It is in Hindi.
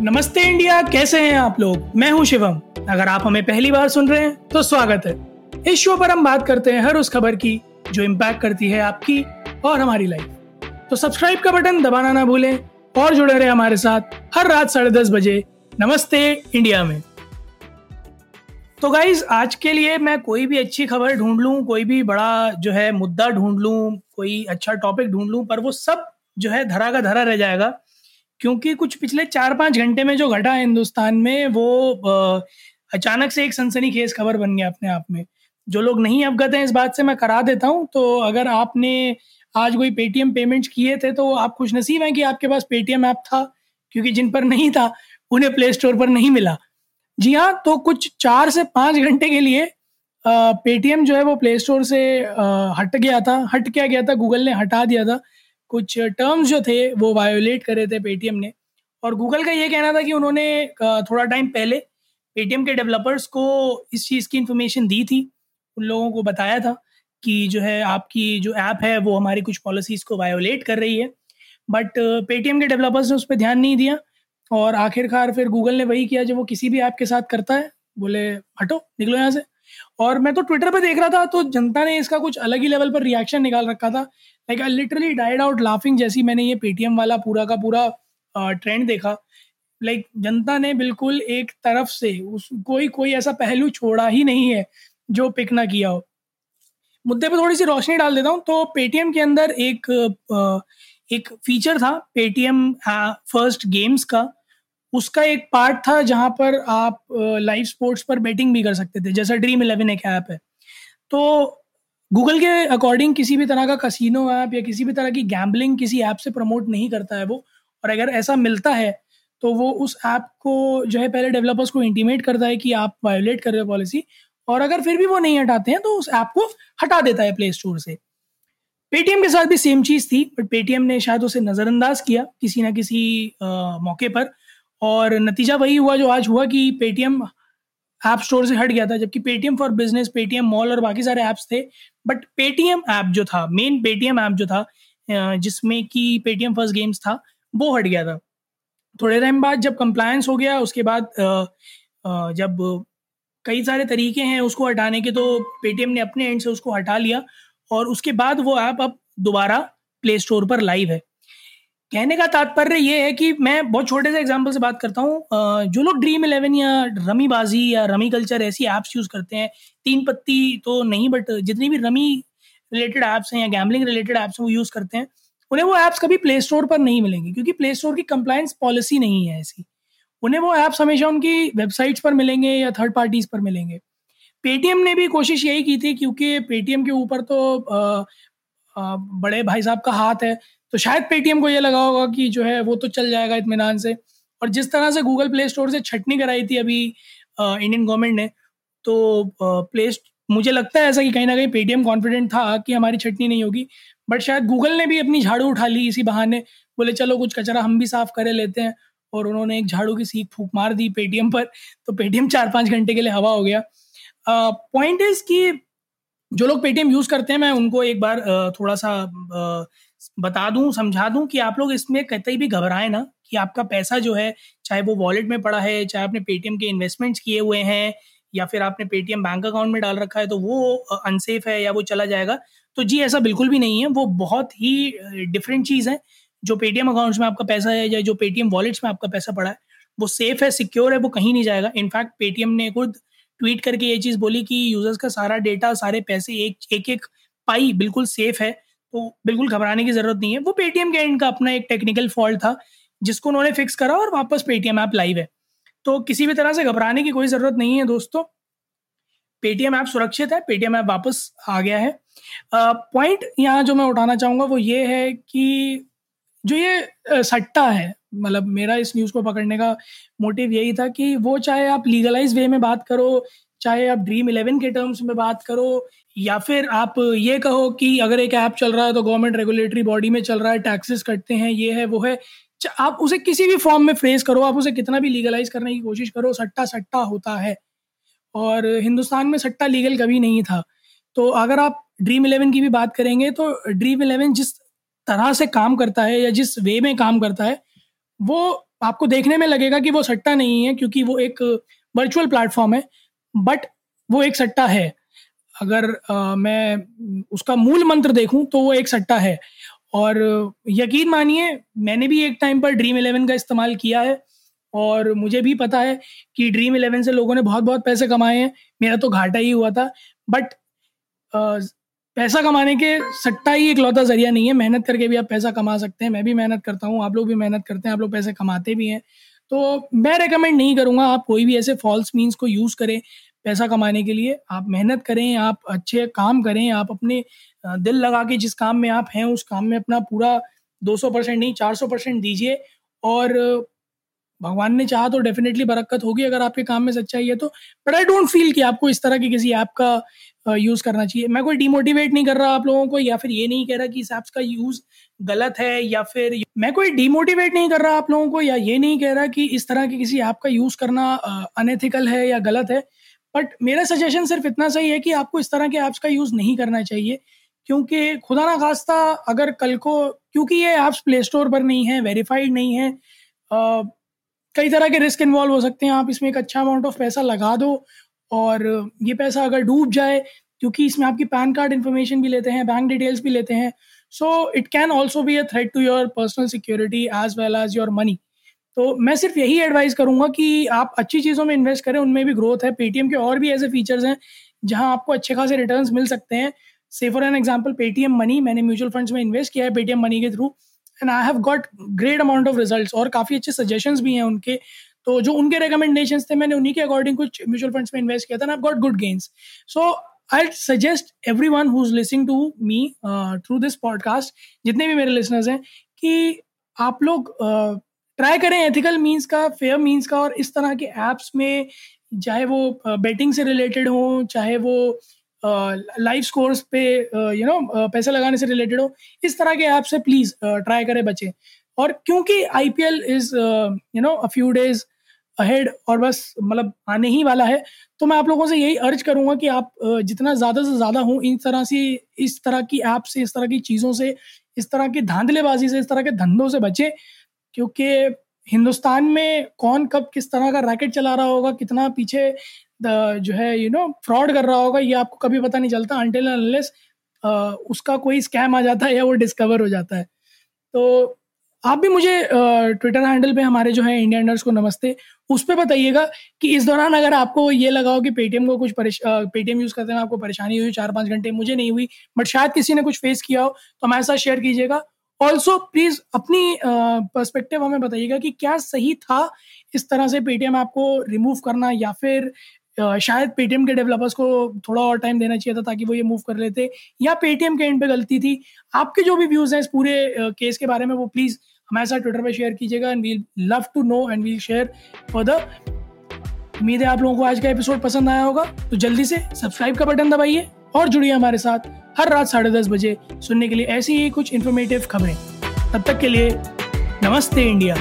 नमस्ते इंडिया, कैसे हैं आप लोग? मैं हूँ शिवम। अगर आप हमें पहली बार सुन रहे हैं तो स्वागत है। इस शो पर हम बात करते हैं हर उस खबर की, जो इम्पैक्ट करती है आपकी और हमारी लाइफ तो सब्सक्राइब का बटन दबाना ना भूलें और जुड़े रहे हमारे साथ हर रात साढ़े दस बजे नमस्ते इंडिया में। तो गाइज़ आज के लिए मैं कोई भी अच्छी खबर ढूंढ लूँ, कोई भी बड़ा जो है मुद्दा ढूंढ लूँ, कोई अच्छा टॉपिक ढूंढ लूँ, पर वो सब जो है धरा का धरा रह जाएगा। क्योंकि कुछ पिछले चार पाँच घंटे में जो घटा है हिंदुस्तान में, वो अचानक से एक सनसनी खेज खबर बन गया अपने आप में। जो लोग नहीं अवगत हैं इस बात से मैं करा देता हूँ। तो अगर आपने आज कोई पेटीएम पेमेंट्स किए थे तो आप खुश नसीब हैं कि आपके पास पेटीएम ऐप था, क्योंकि जिन पर नहीं था, उन्हें प्ले स्टोर पर नहीं मिला। जी हाँ तो कुछ चार से पाँच घंटे के लिए पेटीएम जो है वो प्ले स्टोर से हट गया था। हट क्या गया था? गूगल ने हटा दिया था। कुछ टर्म्स जो थे, वो वायोलेट करे थे पेटीएम ने। और गूगल का ये कहना था कि उन्होंने थोड़ा टाइम पहले पेटीएम के डेवलपर्स को इस चीज़ की इन्फॉर्मेशन दी थी। उन लोगों को बताया था कि जो है, आपकी जो ऐप है, वो हमारी कुछ पॉलिसीज़ को वायोलेट कर रही है। बट पेटीएम के डेवलपर्स ने उस पर ध्यान नहीं दिया और आखिरकार फिर गूगल ने वही किया जो वो किसी भी ऐप के साथ करता है, बोले, हटो, निकलो यहाँ से। और मैं तो ट्विटर पे देख रहा था तो जनता ने इसका कुछ अलग ही लेवल पर रिएक्शन निकाल रखा था। Like I literally died out laughing जैसी मैंने ये पेटीएम वाला पूरा का पूरा ट्रेंड देखा। लाइक जनता ने बिल्कुल एक तरफ़ से उस, कोई कोई ऐसा पहलू छोड़ा ही नहीं है जो पिक ना किया हो। मुद्दे पर थोड़ी सी रोशनी डाल देता हूँ। तो पेटीएम के अंदर एक एक फीचर था पेटीएम फ़र्स्ट गेम्स का। उसका एक पार्ट था जहाँ पर आप लाइव स्पोर्ट्स पर बेटिंग भी कर सकते थे जैसा ड्रीम इलेवन एक ऐप है। तो गूगल के अकॉर्डिंग किसी भी तरह का कसिनो ऐप या किसी भी तरह की गैम्बलिंग किसी ऐप से प्रमोट नहीं करता है वो और अगर ऐसा मिलता है तो वो उस ऐप को जो है पहले डेवलपर्स को इंटीमेट करता है कि आप वायोलेट कर रहे हो पॉलिसी और अगर फिर भी वो नहीं हटाते हैं तो उस ऐप को हटा देता है प्ले स्टोर से। पेटीएम के साथ भी सेम चीज़ थी बट पेटीएम ने शायद उसे नज़रअंदाज किया किसी ना किसी आ, मौके पर और नतीजा वही हुआ जो आज हुआ कि पेटीएम ऐप स्टोर से हट गया था, जबकि Paytm for business Paytm Mall और बाकी सारे ऐप्स थे। बट पेटीएम ऐप जो था मेन पेटीएम ऐप जो था जिसमें कि पेटीएम फ़र्स्ट गेम्स था, वो हट गया था। थोड़े टाइम बाद जब कंप्लायंस हो गया, उसके बाद जब कई सारे तरीके हैं उसको हटाने के तो पेटीएम ने अपने एंड से उसको हटा लिया। और उसके बाद वो ऐप अब दोबारा प्ले स्टोर पर लाइव है। कहने का तात्पर्य ये है कि मैं बहुत छोटे से एग्ज़ाम्पल से बात करता हूँ। जो लोग ड्रीम इलेवन या रमी बाजी या रमी कल्चर ऐसी ऐप्स यूज़ करते हैं तीन पत्ती तो नहीं बट जितनी भी रमी रिलेटेड ऐप्स हैं या गैमलिंग रिलेटेड ऐप्स हैं वो यूज़ करते हैं उन्हें वो ऐप्स कभी प्ले स्टोर पर नहीं मिलेंगे क्योंकि प्ले स्टोर की कंप्लायंस पॉलिसी नहीं है ऐसी। उन्हें वो ऐप्स हमेशा उनकी वेबसाइट्स पर मिलेंगे या थर्ड पार्टीज़ पर मिलेंगे। पेटीएम ने भी कोशिश यही की थी क्योंकि पेटीएम के ऊपर तो आ, आ, बड़े भाई साहब का हाथ है तो शायद पेटीएम को ये लगा होगा कि जो है वो तो चल जाएगा इतमान से। और जिस तरह से गूगल प्ले स्टोर से छटनी कराई थी अभी इंडियन गवर्नमेंट ने तो प्ले मुझे लगता है ऐसा कि कहीं ना कहीं पेटीएम कॉन्फिडेंट था कि हमारी छटनी नहीं होगी। बट शायद गूगल ने भी अपनी झाड़ू उठा ली इसी बहाने। बोले, चलो, कुछ कचरा हम भी साफ़ करे लेते हैं। और उन्होंने एक झाड़ू की सीख फूक मार दी पेटीएम पर। तो पेटीएम चार पाँच घंटे के लिए हवा हो गया। पॉइंट इज़ कि जो लोग पेटीएम यूज़ करते हैं, मैं उनको एक बार थोड़ा सा बता दूँ, समझा दूँ कि आप लोग इसमें कतई भी घबराएँ ना कि आपका पैसा जो है, चाहे वो वॉलेट में पड़ा है, चाहे आपने पेटीएम के इन्वेस्टमेंट्स किए हुए हैं, या फिर आपने पेटीएम बैंक अकाउंट में डाल रखा है तो वो अनसेफ है या वो चला जाएगा। तो जी, ऐसा बिल्कुल भी नहीं है। वो बहुत ही डिफरेंट चीज़ है, जो पेटीएम अकाउंट्स में आपका पैसा है, या जो पेटीएम वॉलेट्स में आपका पैसा पड़ा है, वो सेफ़ है सिक्योर है, वो कहीं नहीं जाएगा। इनफैक्ट पेटीएम ने खुद ट्वीट करके ये चीज़ बोली कि यूज़र्स का सारा डेटा सारे पैसे एक एक एक पाई बिल्कुल सेफ़ है। तो बिल्कुल घबराने की ज़रूरत नहीं है। वो पेटीएम के एंड का अपना एक टेक्निकल फॉल्ट था जिसको उन्होंने फिक्स करा और वापस पेटीएम ऐप लाइव है। तो किसी भी तरह से घबराने की कोई ज़रूरत नहीं है दोस्तों। पेटीएम ऐप सुरक्षित है पेटीएम ऐप वापस आ गया है। पॉइंट uh, यहाँ जो मैं उठाना चाहूँगा वो ये है कि जो ये सट्टा है मतलब मेरा इस न्यूज़ को पकड़ने का मोटिव यही था कि वो चाहे आप लीगलाइज वे में बात करो चाहे आप ड्रीम इलेवन के टर्म्स में बात करो, या फिर आप ये कहो कि अगर एक ऐप चल रहा है तो गवर्नमेंट रेगुलेटरी बॉडी में चल रहा है टैक्सेस कटते हैं, ये है, वो है। आप उसे किसी भी फॉर्म में फ्रेज करो, आप उसे कितना भी लीगलाइज करने की कोशिश करो, सट्टा सट्टा होता है। और हिंदुस्तान में सट्टा लीगल कभी नहीं था। तो अगर आप ड्रीम इलेवन की भी बात करेंगे तो ड्रीम इलेवन जिस तरह से काम करता है, या जिस वे में काम करता है, वो आपको देखने में लगेगा कि वो सट्टा नहीं है, क्योंकि वो एक वर्चुअल प्लेटफॉर्म है। बट वो एक सट्टा है। अगर आ, मैं उसका मूल मंत्र देखूँ तो वो एक सट्टा है। और यकीन मानिए मैंने भी एक टाइम पर ड्रीम इलेवन का इस्तेमाल किया है और मुझे भी पता है कि ड्रीम इलेवन से लोगों ने बहुत बहुत पैसे कमाए हैं। मेरा तो घाटा ही हुआ था। बट पैसा कमाने के सट्टा ही एक लौता ज़रिया नहीं है। मेहनत करके भी आप पैसा कमा सकते हैं। मैं भी मेहनत करता हूँ आप लोग भी मेहनत करते हैं आप लोग पैसे कमाते भी हैं। तो मैं रेकमेंड नहीं करूँगा आप कोई भी ऐसे फॉल्स मीन्स को यूज़ करें। पैसा कमाने के लिए। आप मेहनत करें, आप अच्छे काम करें, आप अपने दिल लगा के जिस काम में आप हैं, उस काम में अपना पूरा 200 परसेंट नहीं 400 परसेंट दीजिए। और भगवान ने चाहा तो डेफिनेटली बरकत होगी अगर आपके काम में सच्चाई है तो। बट आई डोंट फील कि आपको इस तरह की किसी ऐप का यूज़ करना चाहिए। मैं कोई डिमोटिवेट नहीं कर रहा आप लोगों को, या फिर ये नहीं कह रहा कि इस ऐप्स का यूज़ गलत है, या फिर मैं कोई डिमोटिवेट नहीं कर रहा आप लोगों को, या ये नहीं कह रहा कि इस तरह के किसी ऐप का यूज़ करना अनएथिकल है या गलत है। बट मेरा सजेशन सिर्फ़ इतना सही है कि आपको इस तरह के ऐप्स का यूज़ नहीं करना चाहिए क्योंकि खुदा ना खास्ता अगर कल को क्योंकि ये ऐप्स प्ले स्टोर पर नहीं है वेरीफाइड नहीं है आ, कई तरह के रिस्क इन्वॉल्व हो सकते हैं। आप इसमें एक अच्छा अमाउंट ऑफ़ पैसा लगा दो और ये पैसा अगर डूब जाए क्योंकि इसमें आपकी पैन कार्ड इन्फॉर्मेशन भी लेते हैं बैंक डिटेल्स भी लेते हैं so it can also be a threat to your personal security as well as your money तो मैं सिर्फ़ यही एडवाइस करूँगा कि आप अच्छी चीज़ों में इन्वेस्ट करें, उनमें भी ग्रोथ है। पेटीएम के और भी ऐसे फीचर्स हैं, जहाँ आपको अच्छे खासे रिटर्न मिल सकते हैं। Say for an example Paytm Money मैंने म्यूचुअल फंड्स में इन्वेस्ट किया है पेटीएम मनी के through and I have got great amount of result और काफ़ी अच्छे सजेशंस भी हैं उनके। तो जो उनके रिकमेंडेशन थे, मैंने उन्हीं के अकॉर्डिंग कुछ म्यूचुअल फंड्स में इन्वेस्ट किया था I got good gains so I suggest every one who is listening to me through this podcast जितने भी मेरे लिसनर्स हैं, कि आप लोग ट्राई करें एथिकल मीन्स का फेयर मीन्स का और इस तरह के ऐप्स में चाहे वो बेटिंग से रिलेटेड हो, चाहे वो लाइव स्कोर्स पे यू नो पैसे लगाने से रिलेटेड हो, इस तरह के ऐप से प्लीज़ ट्राई करें बचे और क्योंकि I P L is you know a few days ahead और बस मतलब आने ही वाला है तो मैं आप लोगों से यही अर्ज़ करूँगा कि आप जितना ज़्यादा से ज़्यादा हो इन तरह से, इस तरह की ऐप से, इस तरह की चीज़ों से, इस तरह की धांधलेबाजी से, इस तरह के धंधों से बचे क्योंकि हिंदुस्तान में कौन कब किस तरह का रैकेट चला रहा होगा, कितना पीछे जो है यू नो फ्रॉड कर रहा होगा, ये आपको कभी पता नहीं चलता अनटिल अनलेस उसका कोई स्कैम आ जाता है या वो डिस्कवर हो जाता है। तो आप भी मुझे ट्विटर हैंडल पे हमारे जो है इंडिया को नमस्ते, उस पर बताइएगा कि इस दौरान अगर आपको ये लगा हो कि पेटीएम को कुछ पेटीएम यूज़ करते हैं, आपको परेशानी हुई, चार पाँच घंटे मुझे नहीं हुई बट शायद किसी ने कुछ फेस किया हो तो हमारे साथ शेयर कीजिएगा। ऑल्सो प्लीज़ अपनी पर्सपेक्टिव हमें बताइएगा कि क्या सही था इस तरह से पेटीएम ऐप को रिमूव करना या फिर शायद पेटीएम के डेवलपर्स को थोड़ा और टाइम देना चाहिए था ताकि वो ये मूव कर लेते, या पेटीएम के एंड पे गलती थी। आपके जो भी व्यूज़ हैं इस पूरे केस के बारे में, वो प्लीज़ हमारे साथ ट्विटर पे शेयर कीजिएगा and we'll love to know and we'll share further उम्मीद है आप लोगों को आज का एपिसोड पसंद आया होगा। तो जल्दी से सब्सक्राइब का बटन दबाइए। और जुड़िए हमारे साथ हर रात साढ़े दस बजे सुनने के लिए ऐसी ही कुछ इन्फॉर्मेटिव खबरें। तब तक के लिए नमस्ते इंडिया।